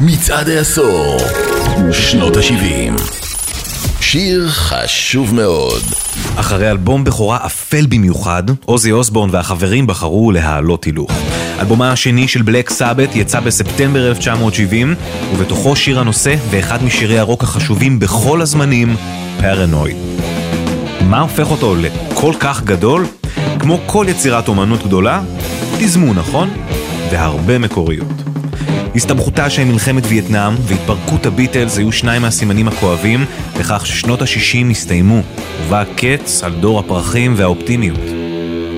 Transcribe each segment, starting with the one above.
מצעד העשור, שנות ה-70. שיר חשוב מאוד. אחרי אלבום בכורה אפל במיוחד, עוזי אוסבורן והחברים בחרו להעלות הילוך. אלבומה השני של בלק סאבט יצא בספטמבר 1970, ובתוכו שיר הנושא ואחד משירי הרוק החשובים בכל הזמנים, פרנויד. מה הופך אותו לכל כך גדול? כמו כל יצירת אומנות גדולה, תזמו נכון? והרבה מקוריות. הסתבכותה של מלחמת וייטנאם והתפרקות הביטלס היו שניים מהסימנים הכואבים לכך ששנות ה-60 הסתיימו, ובא קץ על דור הפרחים והאופטימיות.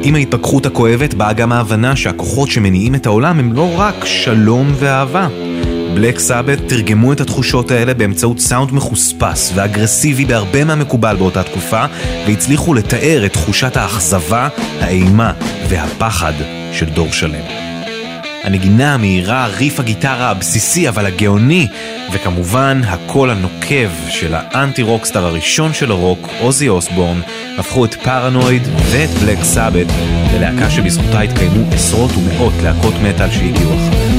עם ההתפכחות הכואבת באה גם ההבנה שהכוחות שמניעים את העולם הם לא רק שלום ואהבה. בלק סאבט תרגמו את התחושות האלה באמצעות סאונד מחוספס ואגרסיבי בהרבה מהמקובל באותה תקופה, והצליחו לתאר את תחושת האכזבה, האימה והפחד של דור שלם. הנגינה המהירה, ריף הגיטרה הבסיסי אבל הגאוני, וכמובן הקול הנוקב של האנטי rockstar הראשון של הרוק, אוזי אוסבורן, הפכו את Paranoid ואת Black Sabbath ללהקה שבזכותה התקיימו עשרות ומאות להקות מטאל שהגיעו אחריה.